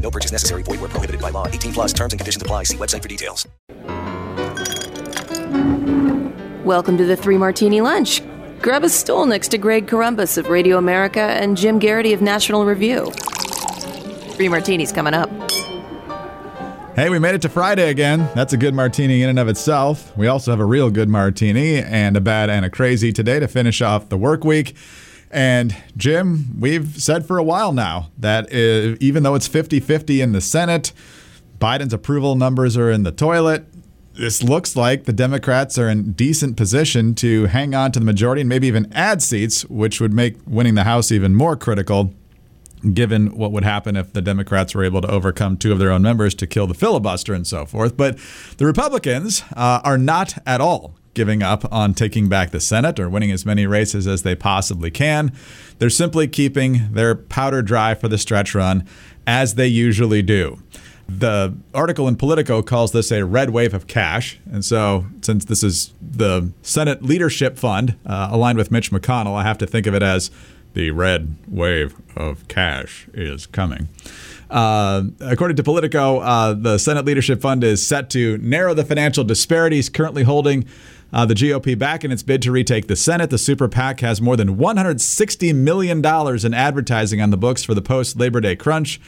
No purchase necessary. Void where prohibited by law. 18 plus terms and conditions apply. See website for details. Welcome to the Three Martini Lunch. Grab a stool next to Greg Corombos of Radio America and Jim Geraghty of National Review. Three martinis coming up. Hey, we made it to Friday again. That's a good martini in and of itself. We also have a real good martini and a bad and a crazy today to finish off the work week. And Jim, we've said for a while now that uh, even though it's 50 50 in the Senate, Biden's approval numbers are in the toilet. This looks like the Democrats are in decent position to hang on to the majority and maybe even add seats, which would make winning the House even more critical given what would happen if the Democrats were able to overcome two of their own members to kill the filibuster and so forth. But the Republicans uh, are not at all giving up on taking back the Senate or winning as many races as they possibly can. They're simply keeping their powder dry for the stretch run, as they usually do. The article in Politico calls this a red wave of cash. And so, since this is the Senate Leadership Fund uh, aligned with Mitch McConnell, I have to think of it as the red wave of cash is coming. Uh, according to Politico, uh, the Senate Leadership Fund is set to narrow the financial disparities currently holding uh, the GOP back in its bid to retake the Senate. The super PAC has more than $160 million in advertising on the books for the post Labor Day crunch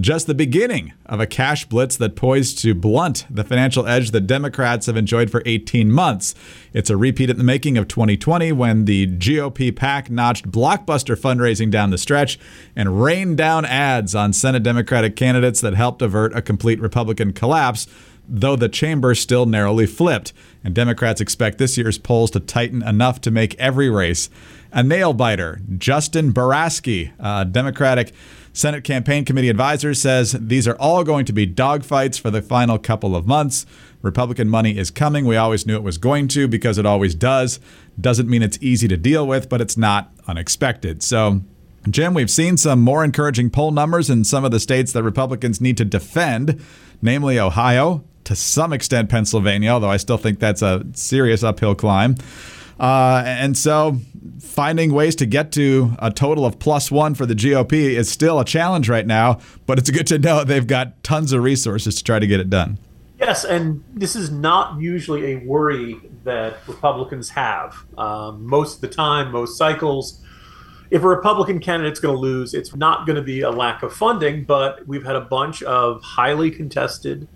just the beginning of a cash blitz that poised to blunt the financial edge that Democrats have enjoyed for 18 months. It's a repeat in the making of 2020 when the GOP PAC notched blockbuster fundraising down the stretch and rained down ads on Senate Democratic candidates that helped avert a complete Republican collapse though the chamber still narrowly flipped. And Democrats expect this year's polls to tighten enough to make every race a nail biter. Justin Barasky, uh, Democratic Senate Campaign Committee advisor says these are all going to be dogfights for the final couple of months. Republican money is coming. We always knew it was going to because it always does. Doesn't mean it's easy to deal with, but it's not unexpected. So, Jim, we've seen some more encouraging poll numbers in some of the states that Republicans need to defend, namely Ohio, to some extent Pennsylvania, although I still think that's a serious uphill climb. Uh, and so finding ways to get to a total of plus one for the GOP is still a challenge right now, but it's good to know they've got tons of resources to try to get it done. Yes, and this is not usually a worry that Republicans have. Um, most of the time, most cycles, if a Republican candidate's going to lose, it's not going to be a lack of funding, but we've had a bunch of highly contested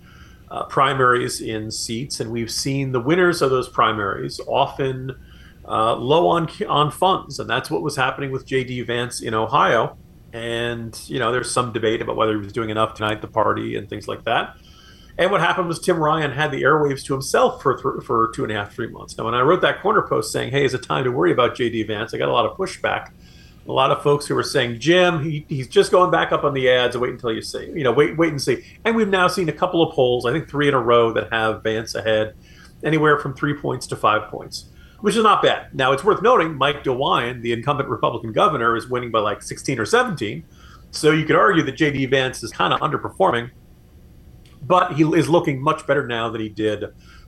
uh, primaries in seats, and we've seen the winners of those primaries often uh, low on on funds, and that's what was happening with J.D. Vance in Ohio. And you know, there's some debate about whether he was doing enough to unite the party and things like that. And what happened was Tim Ryan had the airwaves to himself for th- for two and a half, three months. Now, when I wrote that corner post saying, "Hey, is it time to worry about J.D. Vance?" I got a lot of pushback. A lot of folks who were saying, "Jim, he, he's just going back up on the ads. Wait until you see. You know, wait, wait and see." And we've now seen a couple of polls, I think three in a row, that have Vance ahead, anywhere from three points to five points which is not bad. Now, it's worth noting Mike DeWine, the incumbent Republican governor, is winning by like 16 or 17. So you could argue that J.D. Vance is kind of underperforming, but he is looking much better now than he did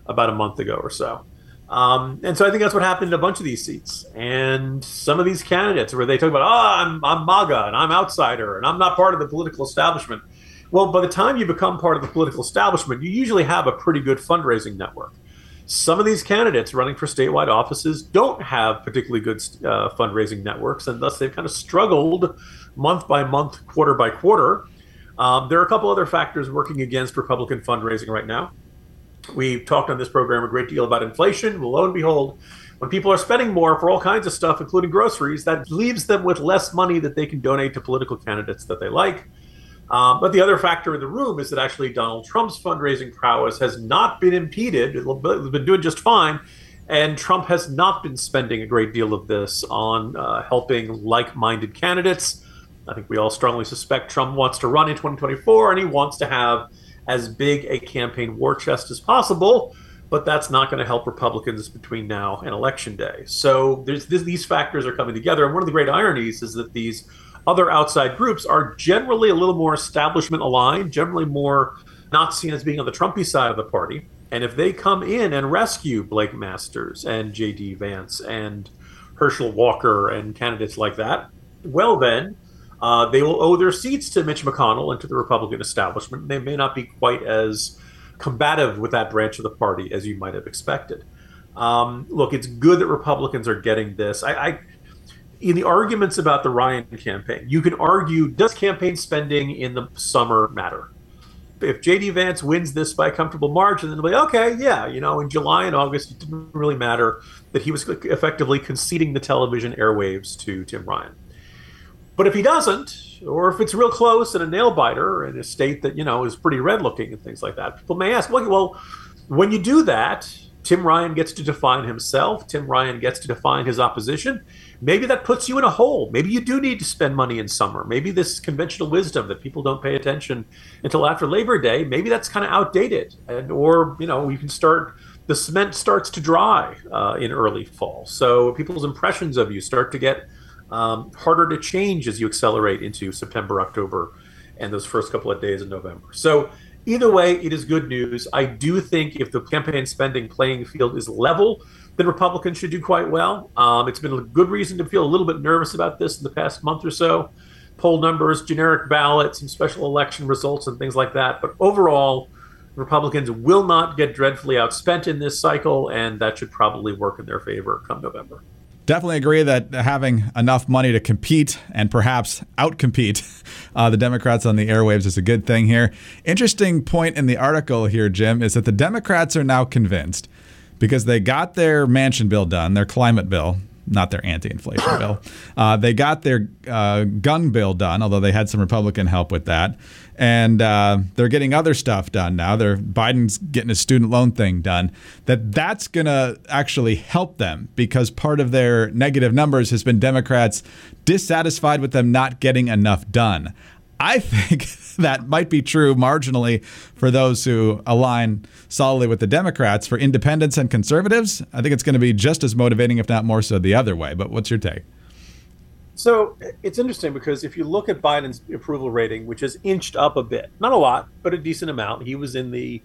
about a month ago or so. Um, and so I think that's what happened in a bunch of these seats. And some of these candidates where they talk about, oh, I'm, I'm MAGA and I'm outsider and I'm not part of the political establishment. Well, by the time you become part of the political establishment, you usually have a pretty good fundraising network some of these candidates running for statewide offices don't have particularly good uh, fundraising networks, and thus they've kind of struggled month by month, quarter by quarter. Um, there are a couple other factors working against Republican fundraising right now. We've talked on this program a great deal about inflation. Well, lo and behold, when people are spending more for all kinds of stuff, including groceries, that leaves them with less money that they can donate to political candidates that they like. Um, but the other factor in the room is that actually Donald Trump's fundraising prowess has not been impeded. It's been doing just fine. And Trump has not been spending a great deal of this on uh, helping like minded candidates. I think we all strongly suspect Trump wants to run in 2024 and he wants to have as big a campaign war chest as possible, but that's not going to help Republicans between now and election day. So this, these factors are coming together, and one of the great ironies is that these other outside groups are generally a little more establishment aligned, generally more not seen as being on the Trumpy side of the party. And if they come in and rescue Blake Masters and J.D. Vance and Herschel Walker and candidates like that, well, then uh, they will owe their seats to Mitch McConnell and to the Republican establishment. They may not be quite as combative with that branch of the party as you might have expected. Um, look, it's good that Republicans are getting this. I, I in the arguments about the Ryan campaign, you can argue does campaign spending in the summer matter? If JD Vance wins this by a comfortable margin, then they'll be okay, yeah, you know, in July and August, it didn't really matter that he was effectively conceding the television airwaves to Tim Ryan. But if he doesn't, or if it's real close and a nail biter in a state that, you know, is pretty red looking and things like that, people may ask, well, well when you do that, Tim Ryan gets to define himself. Tim Ryan gets to define his opposition maybe that puts you in a hole. Maybe you do need to spend money in summer. Maybe this conventional wisdom that people don't pay attention until after Labor Day, maybe that's kind of outdated. And or you know you can start the cement starts to dry uh, in early fall, so people's impressions of you start to get um, harder to change as you accelerate into September, October, and those first couple of days in November. So either way, it is good news. I do think if the campaign spending playing field is level then Republicans should do quite well. Um, it's been a good reason to feel a little bit nervous about this in the past month or so. Poll numbers, generic ballots, and special election results and things like that. But overall, Republicans will not get dreadfully outspent in this cycle, and that should probably work in their favor come November. Definitely agree that having enough money to compete and perhaps outcompete uh, the Democrats on the airwaves is a good thing here. Interesting point in the article here, Jim, is that the Democrats are now convinced because they got their Manchin bill done, their climate bill, not their anti-inflation bill. Uh, they got their uh, gun bill done, although they had some Republican help with that, and uh, they're getting other stuff done now. They're Biden's getting his student loan thing done. That that's gonna actually help them because part of their negative numbers has been Democrats dissatisfied with them not getting enough done. I think that might be true marginally for those who align solidly with the Democrats. For independents and conservatives, I think it's going to be just as motivating, if not more so, the other way. But what's your take? So it's interesting because if you look at Biden's approval rating, which has inched up a bit, not a lot, but a decent amount, he was in the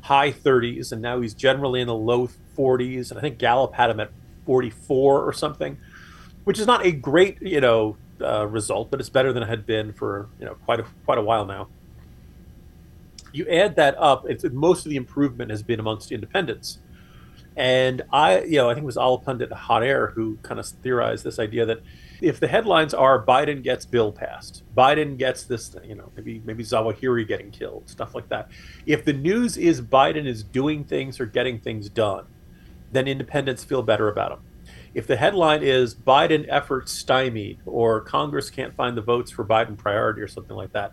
high 30s and now he's generally in the low 40s. And I think Gallup had him at 44 or something, which is not a great, you know, uh, result, but it's better than it had been for you know quite a quite a while now. You add that up, it's, most of the improvement has been amongst independents, and I you know I think it was Allahpundit Hot Air who kind of theorized this idea that if the headlines are Biden gets bill passed, Biden gets this, you know, maybe maybe Zawahiri getting killed, stuff like that. If the news is Biden is doing things or getting things done, then independents feel better about him if the headline is Biden efforts stymied or Congress can't find the votes for Biden priority or something like that,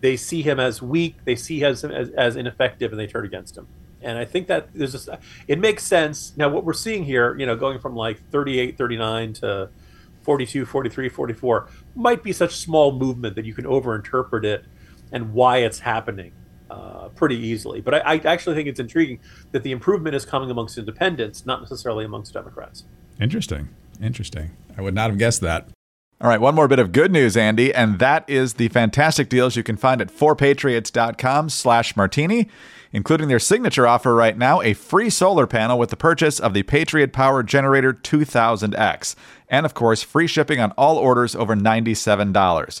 they see him as weak, they see him as, as, as ineffective, and they turn against him. And I think that there's just, it makes sense. Now, what we're seeing here, you know, going from like 38, 39 to 42, 43, 44, might be such small movement that you can overinterpret it and why it's happening uh, pretty easily. But I, I actually think it's intriguing that the improvement is coming amongst independents, not necessarily amongst Democrats. Interesting. Interesting. I would not have guessed that. All right, one more bit of good news, Andy, and that is the fantastic deals you can find at 4patriots.com slash martini, including their signature offer right now, a free solar panel with the purchase of the Patriot Power Generator 2000X, and of course, free shipping on all orders over $97.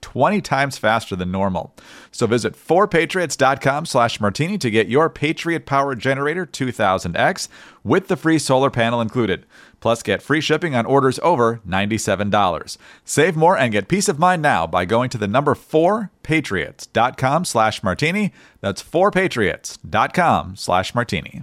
20 times faster than normal. So visit 4patriots.com slash martini to get your Patriot Power Generator 2000X with the free solar panel included. Plus, get free shipping on orders over $97. Save more and get peace of mind now by going to the number 4patriots.com slash martini. That's 4patriots.com slash martini.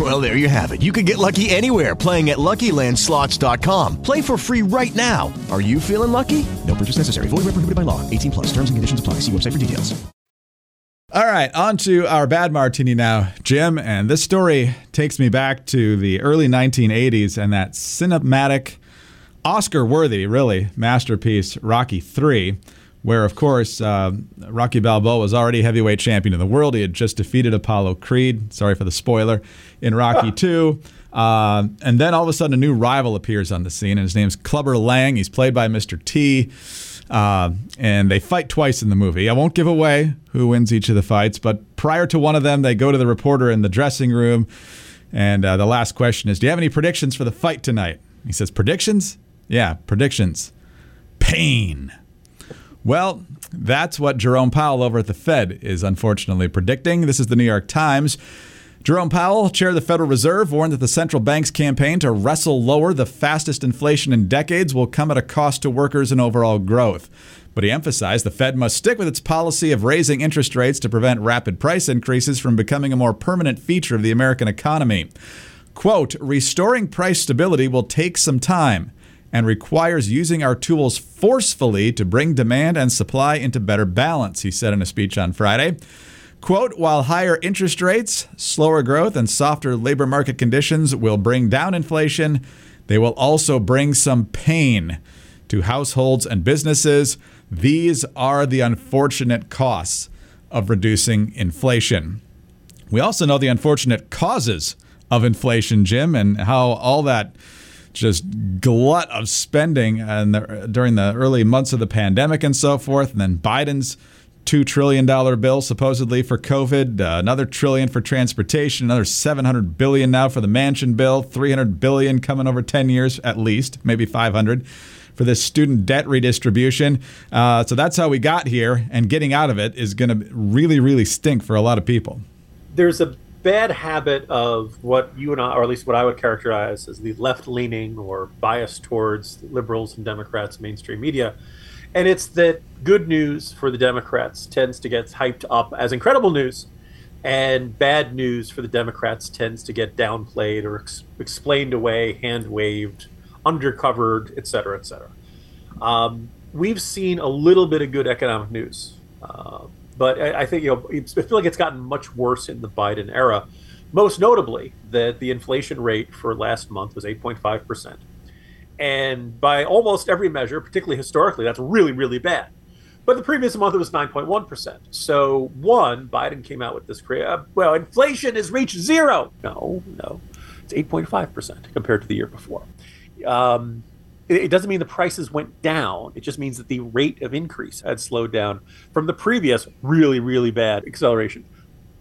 Well, there you have it. You can get lucky anywhere playing at LuckyLandSlots.com. Play for free right now. Are you feeling lucky? No purchase necessary. Void where prohibited by law. 18 plus. Terms and conditions apply. See website for details. All right, on to our bad martini now, Jim. And this story takes me back to the early 1980s and that cinematic, Oscar worthy, really, masterpiece, Rocky 3, where, of course, uh, Rocky Balboa was already heavyweight champion of the world. He had just defeated Apollo Creed. Sorry for the spoiler. In Rocky 2. Uh, and then all of a sudden, a new rival appears on the scene, and his name's Clubber Lang. He's played by Mr. T. Uh, and they fight twice in the movie. I won't give away who wins each of the fights, but prior to one of them, they go to the reporter in the dressing room. And uh, the last question is Do you have any predictions for the fight tonight? He says, Predictions? Yeah, predictions. Pain. Well, that's what Jerome Powell over at the Fed is unfortunately predicting. This is the New York Times. Jerome Powell, chair of the Federal Reserve, warned that the central bank's campaign to wrestle lower the fastest inflation in decades will come at a cost to workers and overall growth. But he emphasized the Fed must stick with its policy of raising interest rates to prevent rapid price increases from becoming a more permanent feature of the American economy. Quote, restoring price stability will take some time and requires using our tools forcefully to bring demand and supply into better balance, he said in a speech on Friday. Quote, while higher interest rates, slower growth, and softer labor market conditions will bring down inflation, they will also bring some pain to households and businesses. These are the unfortunate costs of reducing inflation. We also know the unfortunate causes of inflation, Jim, and how all that just glut of spending and during the early months of the pandemic and so forth, and then Biden's two trillion dollar bill supposedly for COVID, uh, another trillion for transportation, another 700 billion now for the Manchin bill, 300 billion coming over 10 years at least, maybe 500 for this student debt redistribution. Uh, so that's how we got here, and getting out of it is going to really, really stink for a lot of people. There's a bad habit of what you and I, or at least what I would characterize as the left leaning or bias towards liberals and Democrats, mainstream media. And it's that good news for the Democrats tends to get hyped up as incredible news, and bad news for the Democrats tends to get downplayed or ex- explained away, hand waved, undercovered, et cetera, et cetera. Um, we've seen a little bit of good economic news, uh, but I, I, think you know I feel like it's gotten much worse in the Biden era. Most notably, that the inflation rate for last month was 8.5 percent, and by almost every measure, particularly historically, that's really really bad. But the previous month it was 9.1 percent. So one, Biden came out with this uh, well, inflation has reached zero. No, no, it's 8.5 percent compared to the year before. Um, it, doesn't mean the prices went down. It just means that the rate of increase had slowed down from the previous really, really bad acceleration.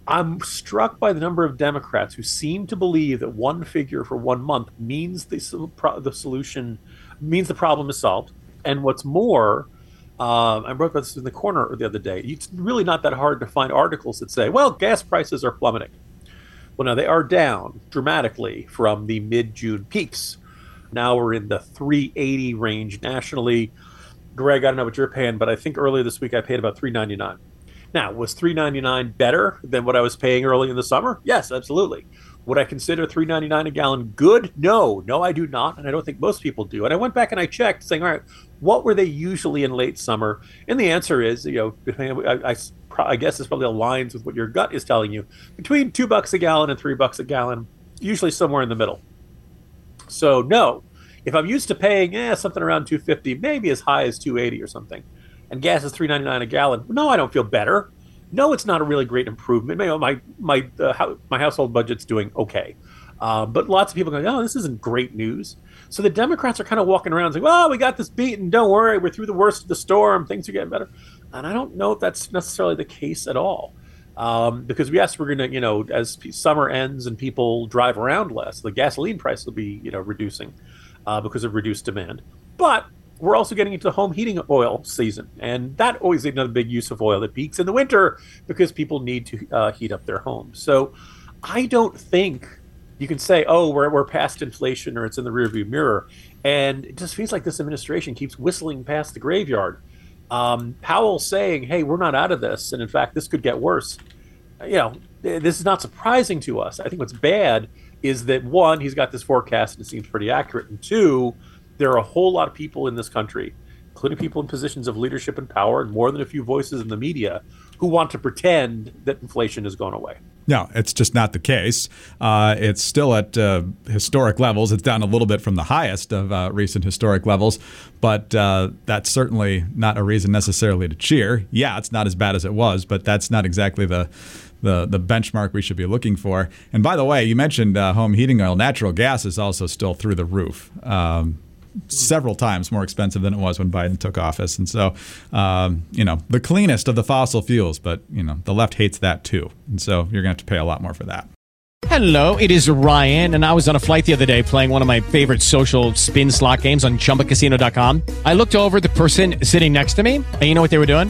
I'm struck by the number of Democrats who seem to believe that one figure for one month means the, the solution, means the problem is solved. And what's more, um, I wrote about this in the corner the other day. It's really not that hard to find articles that say, well, gas prices are plummeting. Well, now they are down dramatically from the mid June peaks. Now we're in the 380 range nationally. Greg, I don't know what you're paying, but I think earlier this week I paid about 399. Now, was 399 better than what I was paying early in the summer? Yes, absolutely. Would I consider 399 a gallon good? No, no, I do not, and I don't think most people do. And I went back and I checked, saying, all right, what were they usually in late summer? And the answer is, you know, I, I, I guess this probably aligns with what your gut is telling you, between two bucks a gallon and three bucks a gallon, usually somewhere in the middle. So no, if I'm used to paying eh, something around 250, maybe as high as 280 or something, and gas is 3.99 a gallon, no, I don't feel better. No, it's not a really great improvement. My my my uh, my household budget's doing okay. Uh, but lots of people going, oh, this isn't great news. So the Democrats are kind of walking around saying, well, we got this beaten. Don't worry. We're through the worst of the storm. Things are getting better. And I don't know if that's necessarily the case at all. Um, because yes, we're going to, you know, as summer ends and people drive around less, the gasoline price will be, you know, reducing uh, because of reduced demand. But we're also getting into home heating oil season, and that always is another big use of oil that peaks in the winter because people need to uh, heat up their homes. So I don't think you can say, "Oh, we're we're past inflation" or "It's in the rearview mirror," and it just feels like this administration keeps whistling past the graveyard. Um, Powell saying, "Hey, we're not out of this," and in fact, this could get worse. You know, this is not surprising to us. I think what's bad is that one, he's got this forecast and it seems pretty accurate, and two, there are a whole lot of people in this country, including people in positions of leadership and power, and more than a few voices in the media, who want to pretend that inflation has gone away. No, it's just not the case. Uh, it's still at uh, historic levels. It's down a little bit from the highest of uh, recent historic levels, but uh, that's certainly not a reason necessarily to cheer. Yeah, it's not as bad as it was, but that's not exactly the the the benchmark we should be looking for. And by the way, you mentioned uh, home heating oil. Natural gas is also still through the roof. Um, several times more expensive than it was when Biden took office. And so, um, you know, the cleanest of the fossil fuels, but, you know, the left hates that too. And so you're going to have to pay a lot more for that. Hello, it is Ryan, and I was on a flight the other day playing one of my favorite social spin slot games on chumbacasino.com. I looked over the person sitting next to me, and you know what they were doing?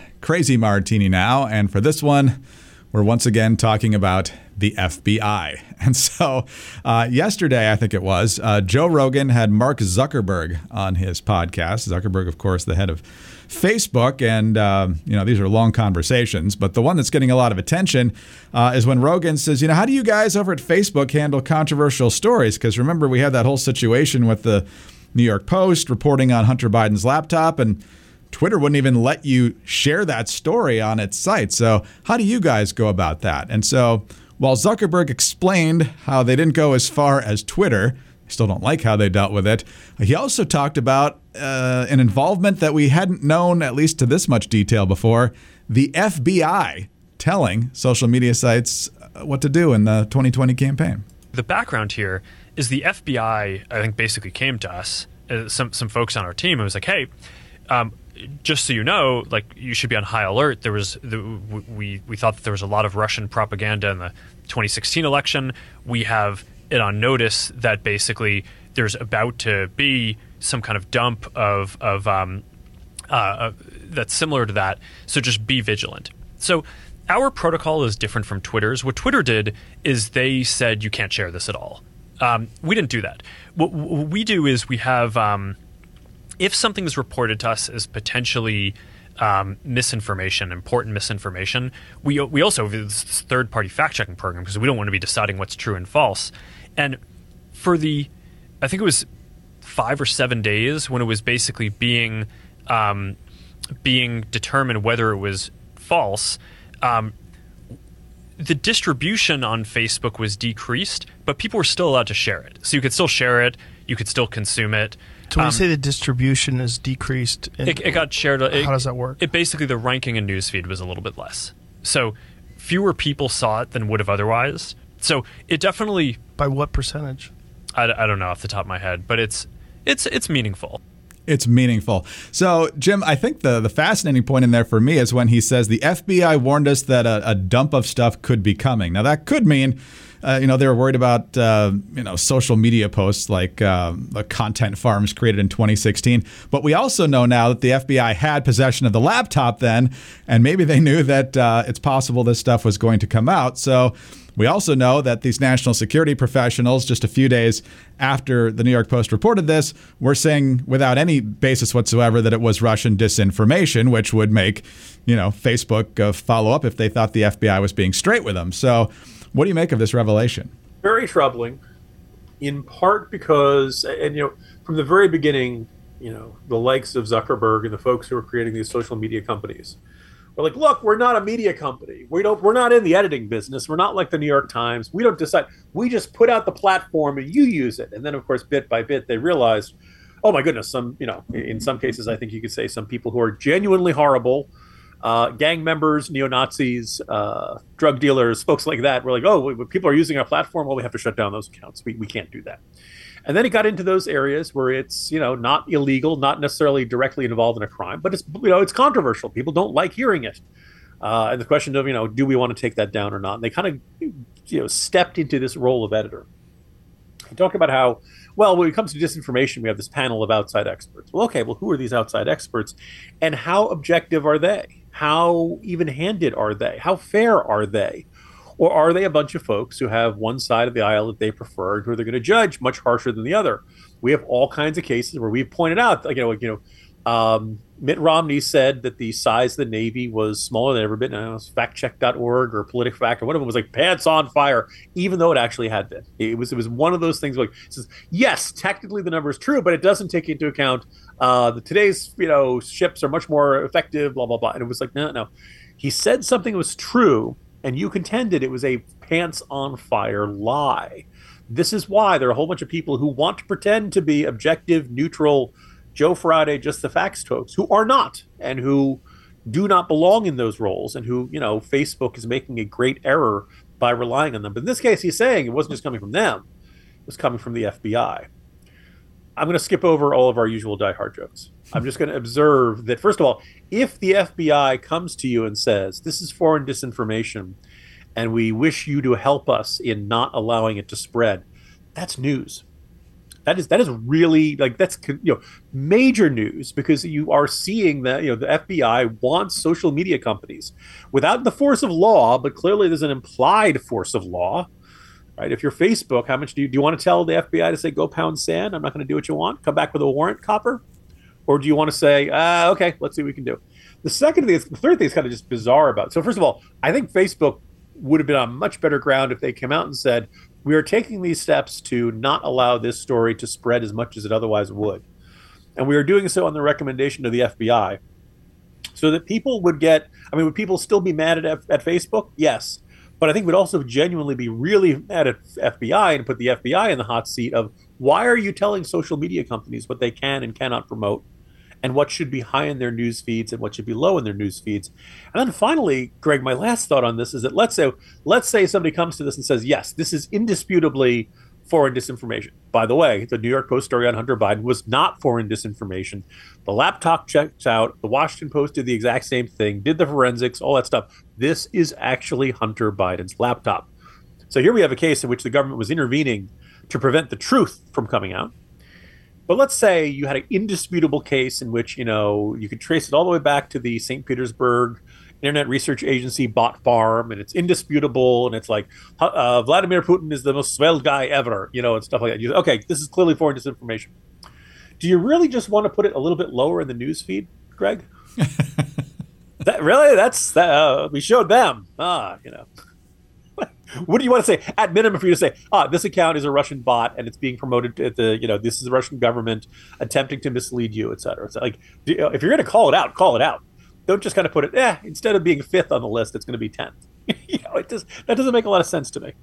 crazy martini now. And for this one, we're once again talking about the FBI. And so, uh, yesterday, I think it was, uh, Joe Rogan had Mark Zuckerberg on his podcast. Zuckerberg, of course, the head of Facebook. And, uh, you know, these are long conversations. But the one that's getting a lot of attention uh, is when Rogan says, you know, how do you guys over at Facebook handle controversial stories? Because remember, we had that whole situation with the New York Post reporting on Hunter Biden's laptop. And Twitter wouldn't even let you share that story on its site. So, how do you guys go about that? And so, while Zuckerberg explained how they didn't go as far as Twitter, I still don't like how they dealt with it. He also talked about uh, an involvement that we hadn't known, at least to this much detail before the FBI telling social media sites uh, what to do in the 2020 campaign. The background here is the FBI, I think, basically came to us, uh, some, some folks on our team, and was like, hey, um, just so you know, like you should be on high alert. There was the, we we thought that there was a lot of Russian propaganda in the 2016 election. We have it on notice that basically there's about to be some kind of dump of of um, uh, uh, that's similar to that. So just be vigilant. So our protocol is different from Twitter's. What Twitter did is they said you can't share this at all. Um, we didn't do that. What, what, we do is we have. Um, if something is reported to us as potentially um, misinformation, important misinformation, we we also have this third party fact checking program because we don't want to be deciding what's true and false. And for the, I think it was five or seven days when it was basically being um, being determined whether it was false. Um, the distribution on Facebook was decreased, but people were still allowed to share it. So you could still share it, you could still consume it. So when Um, you say the distribution is decreased, in- it, it got shared. It, How does that work? It basically the ranking in newsfeed was a little bit less, so fewer people saw it than would have otherwise. So it definitely by what percentage? I, I don't know off the top of my head, but it's it's it's meaningful. It's meaningful. So, Jim, I think the, the fascinating point in there for me is when he says the FBI warned us that a, a dump of stuff could be coming. Now, that could mean, uh, you know, they were worried about, uh, you know, social media posts like uh, the content farms created in 2016. But we also know now that the FBI had possession of the laptop then, and maybe they knew that uh, it's possible this stuff was going to come out. So, we also know that these national security professionals, just a few days after the New York Post reported this, were saying without any basis whatsoever that it was Russian disinformation, which would make, you know, Facebook uh, follow up if they thought the FBI was being straight with them. So, what do you make of this revelation? very troubling, in part because, and you know, from the very beginning, you know, the likes of Zuckerberg and the folks who are creating these social media companies were like, look, we're not a media company. We don't, we're not in the editing business. We're not like the New York Times. We don't decide. We just put out the platform and you use it. And then, of course, bit by bit, they realized, oh my goodness, some, you know, in some cases, I think you could say some people who are genuinely horrible uh, gang members, neo Nazis, uh, drug dealers, folks like that were like, oh, people are using our platform, well, we have to shut down those accounts. We, we can't do that. And then it got into those areas where it's, you know, not illegal, not necessarily directly involved in a crime, but it's, you know, it's controversial. People don't like hearing it. Uh, and the question of, you know, do we want to take that down or not? And they kind of, you know, stepped into this role of editor. He talked about how, well, when it comes to disinformation, we have this panel of outside experts. Well, okay, well, who are these outside experts and how objective are they? How even handed are they? How fair are they? Or are they a bunch of folks who have one side of the aisle that they prefer and who they're going to judge much harsher than the other? We have all kinds of cases where we've pointed out, you know, like, you know, um, Mitt Romney said that the size of the Navy was smaller than ever been. Know, it was factcheck.org or PolitiFact or one of them was like pants on fire, even though it actually had been. It was it was one of those things like says, yes, technically the number is true, but it doesn't take into account uh, that today's you know ships are much more effective, blah blah blah. And it was like no no, he said something was true, and you contended it was a pants on fire lie. This is why there are a whole bunch of people who want to pretend to be objective, neutral Joe Friday, just the facts folks, who are not and who do not belong in those roles and who, you know, Facebook is making a great error by relying on them. But in this case, he's saying it wasn't just coming from them, it was coming from the FBI. I'm going to skip over all of our usual die-hard jokes. I'm just going to observe that, first of all, if the FBI comes to you and says, this is foreign disinformation, and we wish you to help us in not allowing it to spread, that's news that is that is really like that's you know major news because you are seeing that you know the FBI wants social media companies without the force of law, but clearly there's an implied force of law. Right? If you're Facebook, how much do you do you want to tell the FBI to say go pound sand? I'm not going to do what you want. Come back with a warrant, copper, or do you want to say ah, okay, let's see what we can do? The second thing, is, the third thing is kind of just bizarre about. It. So first of all, I think Facebook would have been on much better ground if they came out and said we are taking these steps to not allow this story to spread as much as it otherwise would. And we are doing so on the recommendation of the FBI so that people would get, I mean, would people still be mad at, at Facebook? Yes. But I think would also genuinely be really mad at FBI and put the FBI in the hot seat of why are you telling social media companies what they can and cannot promote? And what should be high in their news feeds and what should be low in their news feeds. And then finally, Greg, my last thought on this is that let's say let's say somebody comes to this and says, yes, this is indisputably foreign disinformation. By the way, the New York Post story on Hunter Biden was not foreign disinformation. The laptop checks out. The Washington Post did the exact same thing, did the forensics, all that stuff. This is actually Hunter Biden's laptop. So here we have a case in which the government was intervening to prevent the truth from coming out. But let's say you had an indisputable case in which you know you could trace it all the way back to the St. Petersburg Internet Research Agency bot farm, and it's indisputable, and it's like uh, Vladimir Putin is the most swell guy ever, you know, and stuff like that. You, okay, this is clearly foreign disinformation. Do you really just want to put it a little bit lower in the news feed, Greg? that really? That's that. Uh, we showed them. Ah, you know what do you want to say? At minimum for you to say ah this account is a russian bot and it's being promoted at the you know this is the russian government attempting to mislead you etc it's like if you're going to call it out call it out. Don't just kind of put it eh instead of being fifth on the list it's going to be 10th you know, it does that doesn't make a lot of sense to me.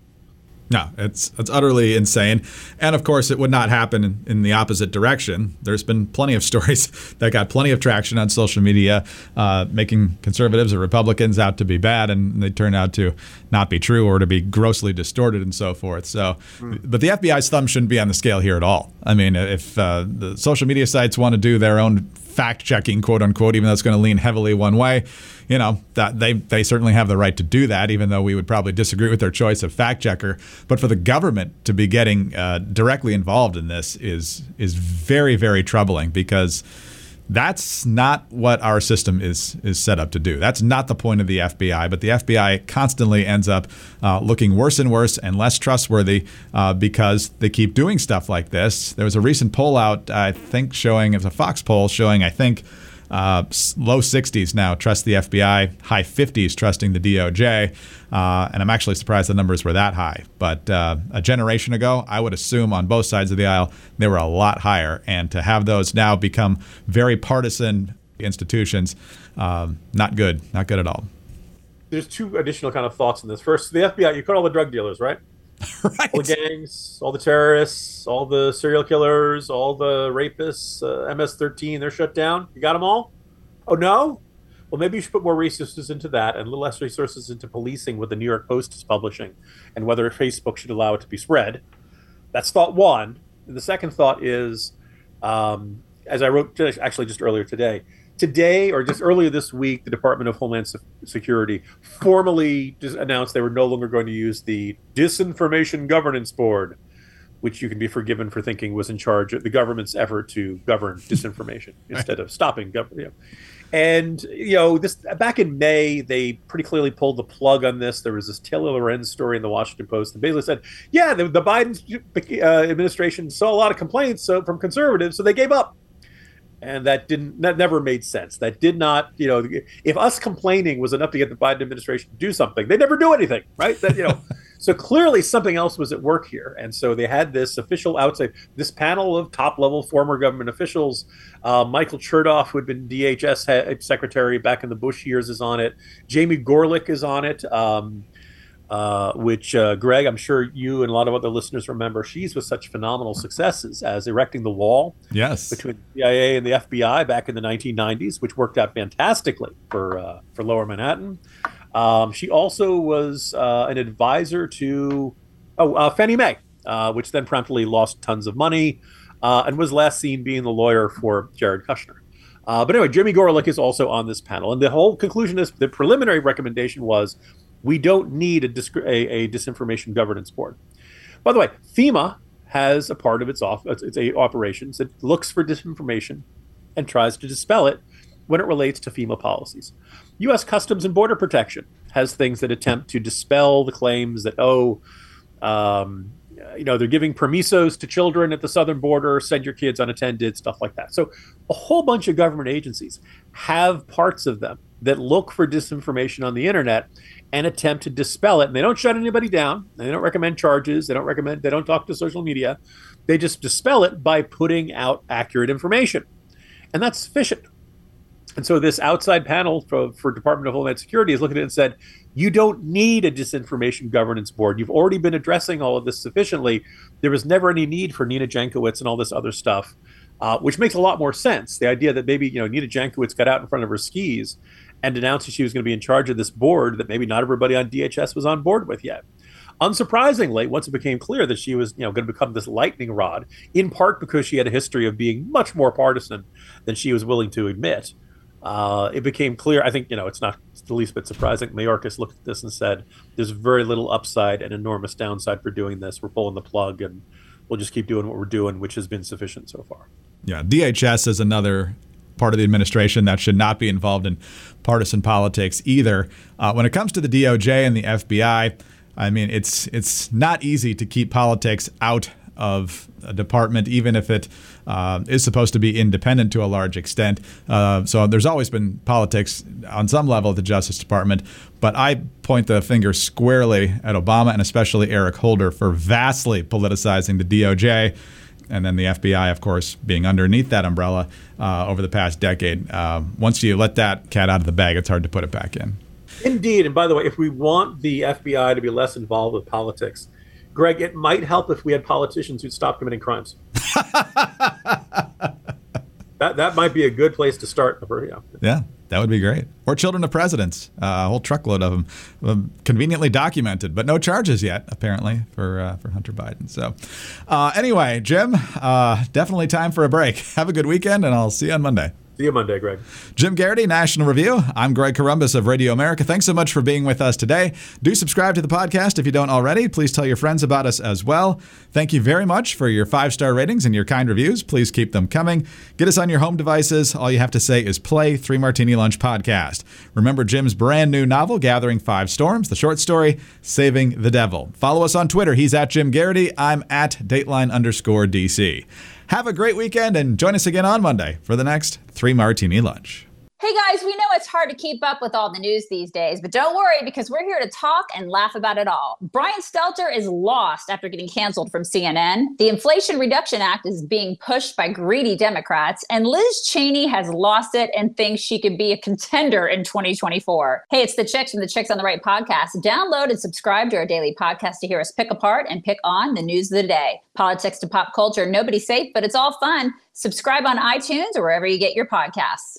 No, it's it's utterly insane, and of course, it would not happen in, the opposite direction. There's been plenty of stories that got plenty of traction on social media, uh, making conservatives or Republicans out to be bad, and they turn out to not be true or to be grossly distorted and so forth. So, mm. but the FBI's thumb shouldn't be on the scale here at all. I mean, if uh, the social media sites want to do their own fact checking, quote unquote, even though it's going to lean heavily one way. You know, that they, they certainly have the right to do that, even though we would probably disagree with their choice of fact checker. But for the government to be getting uh, directly involved in this is is very, very troubling because that's not what our system is is set up to do. That's not the point of the FBI. But the FBI constantly ends up uh, looking worse and worse and less trustworthy uh, because they keep doing stuff like this. There was a recent poll out, I think, showing it was a Fox poll showing, I think uh, low 60s now trust the FBI, high 50s trusting the DOJ. Uh, and I'm actually surprised the numbers were that high. But uh, a generation ago, I would assume on both sides of the aisle, they were a lot higher. And to have those now become very partisan institutions, um, not good, not good at all. There's two additional kind of thoughts on this. First, the FBI, you cut all the drug dealers, right? right. All the gangs, all the terrorists, all the serial killers, all the rapists, uh, MS-13, they're shut down. You got them all? Oh no? Well, maybe you should put more resources into that and a little less resources into policing what the New York Post is publishing and whether Facebook should allow it to be spread. That's thought one. And the second thought is, um, as I wrote actually just earlier today, today or just earlier this week, the Department of Homeland Security formally just announced they were no longer going to use the Disinformation Governance Board, which you can be forgiven for thinking was in charge of the government's effort to govern disinformation instead of stopping government. And you know, this back in May, they pretty clearly pulled the plug on this. There was this Taylor Lorenz story in the Washington Post that basically said, "Yeah, the, the Biden uh, administration saw a lot of complaints so, from conservatives, so they gave up." And that didn't that never made sense. That did not you know if us complaining was enough to get the biden administration to do something they never do anything right? That you know so clearly something else was at work here. And so they had this official outside this panel of top level former government officials uh, michael chertoff who had been dhs secretary back in the bush years is on it. Jamie gorelick is on it. Um, uh, which uh, Greg, I'm sure you and a lot of other listeners remember. She's with such phenomenal successes as erecting the wall yes. between the CIA and the FBI back in the 1990s, which worked out fantastically for uh, for Lower Manhattan. Um, she also was uh, an advisor to oh uh, Fannie Mae, which then promptly lost tons of money, and was last seen being the lawyer for Jared Kushner. Uh, but anyway, Jamie Gorelick is also on this panel, and the whole conclusion is the preliminary recommendation was we don't need a, a, a, disinformation governance board. By the way, FEMA has a part of its, off, its, its operations that looks for disinformation and tries to dispel it when it relates to FEMA policies. U.S. Customs and Border Protection has things that attempt to dispel the claims that, oh, um, you know, they're giving permisos to children at the southern border, send your kids unattended, stuff like that. So a whole bunch of government agencies have parts of them that look for disinformation on the internet and attempt to dispel it. And they don't shut anybody down. They don't recommend charges. They don't recommend, they don't talk to social media. They just dispel it by putting out accurate information. And that's sufficient. And so this outside panel for, for Department of Homeland Security is looking at it and said, you don't need a disinformation governance board. You've already been addressing all of this sufficiently. There was never any need for Nina Jankowicz and all this other stuff, uh, which makes a lot more sense. The idea that maybe you know Nina Jankowicz got out in front of her skis and announced that she was going to be in charge of this board that maybe not everybody on DHS was on board with yet. Unsurprisingly, once it became clear that she was, you know, going to become this lightning rod, in part because she had a history of being much more partisan than she was willing to admit, uh, it became clear. I think, you know, it's not the least bit surprising. Mayorkas looked at this and said, "There's very little upside and enormous downside for doing this. We're pulling the plug, and we'll just keep doing what we're doing, which has been sufficient so far." Yeah, DHS is another part of the administration that should not be involved in partisan politics either. Uh, when it comes to the DOJ and the FBI, I mean, it's it's not easy to keep politics out of a department, even if it uh, is supposed to be independent to a large extent. Uh, so there's always been politics on some level at the Justice Department. But I point the finger squarely at Obama and especially Eric Holder for vastly politicizing the DOJ and then the FBI, of course, being underneath that umbrella uh, over the past decade. Uh, once you let that cat out of the bag, it's hard to put it back in. Indeed. And by the way, if we want the FBI to be less involved with politics, Greg, it might help if we had politicians who'd stop committing crimes. that that might be a good place to start. Yeah. Yeah, that would be great. Or children of presidents, uh, a whole truckload of them, um, conveniently documented, but no charges yet, apparently, for uh, for Hunter Biden. So, uh, anyway, Jim, uh, definitely time for a break. Have a good weekend, and I'll see you on Monday. See you Monday, Greg. Jim Geraghty, National Review. I'm Greg Corombos of Radio America. Thanks so much for being with us today. Do subscribe to the podcast if you don't already. Please tell your friends about us as well. Thank you very much for your five star ratings and your kind reviews. Please keep them coming. Get us on your home devices. All you have to say is play Three Martini Lunch Podcast. Remember Jim's brand new novel, Gathering Five Storms, the short story, Saving the Devil. Follow us on Twitter. He's at Jim Geraghty. I'm at Dateline underscore DC. Have a great weekend and join us again on Monday for the next Three Martini Lunch. Hey guys, we know it's hard to keep up with all the news these days, but don't worry because we're here to talk and laugh about it all. Brian Stelter is lost after getting canceled from CNN. The Inflation Reduction Act is being pushed by greedy Democrats, and Liz Cheney has lost it and thinks she could be a contender in 2024. Hey, it's the Chicks from the Chicks on the Right podcast. Download and subscribe to our daily podcast to hear us pick apart and pick on the news of the day. Politics to pop culture, nobody's safe, but it's all fun. Subscribe on iTunes or wherever you get your podcasts.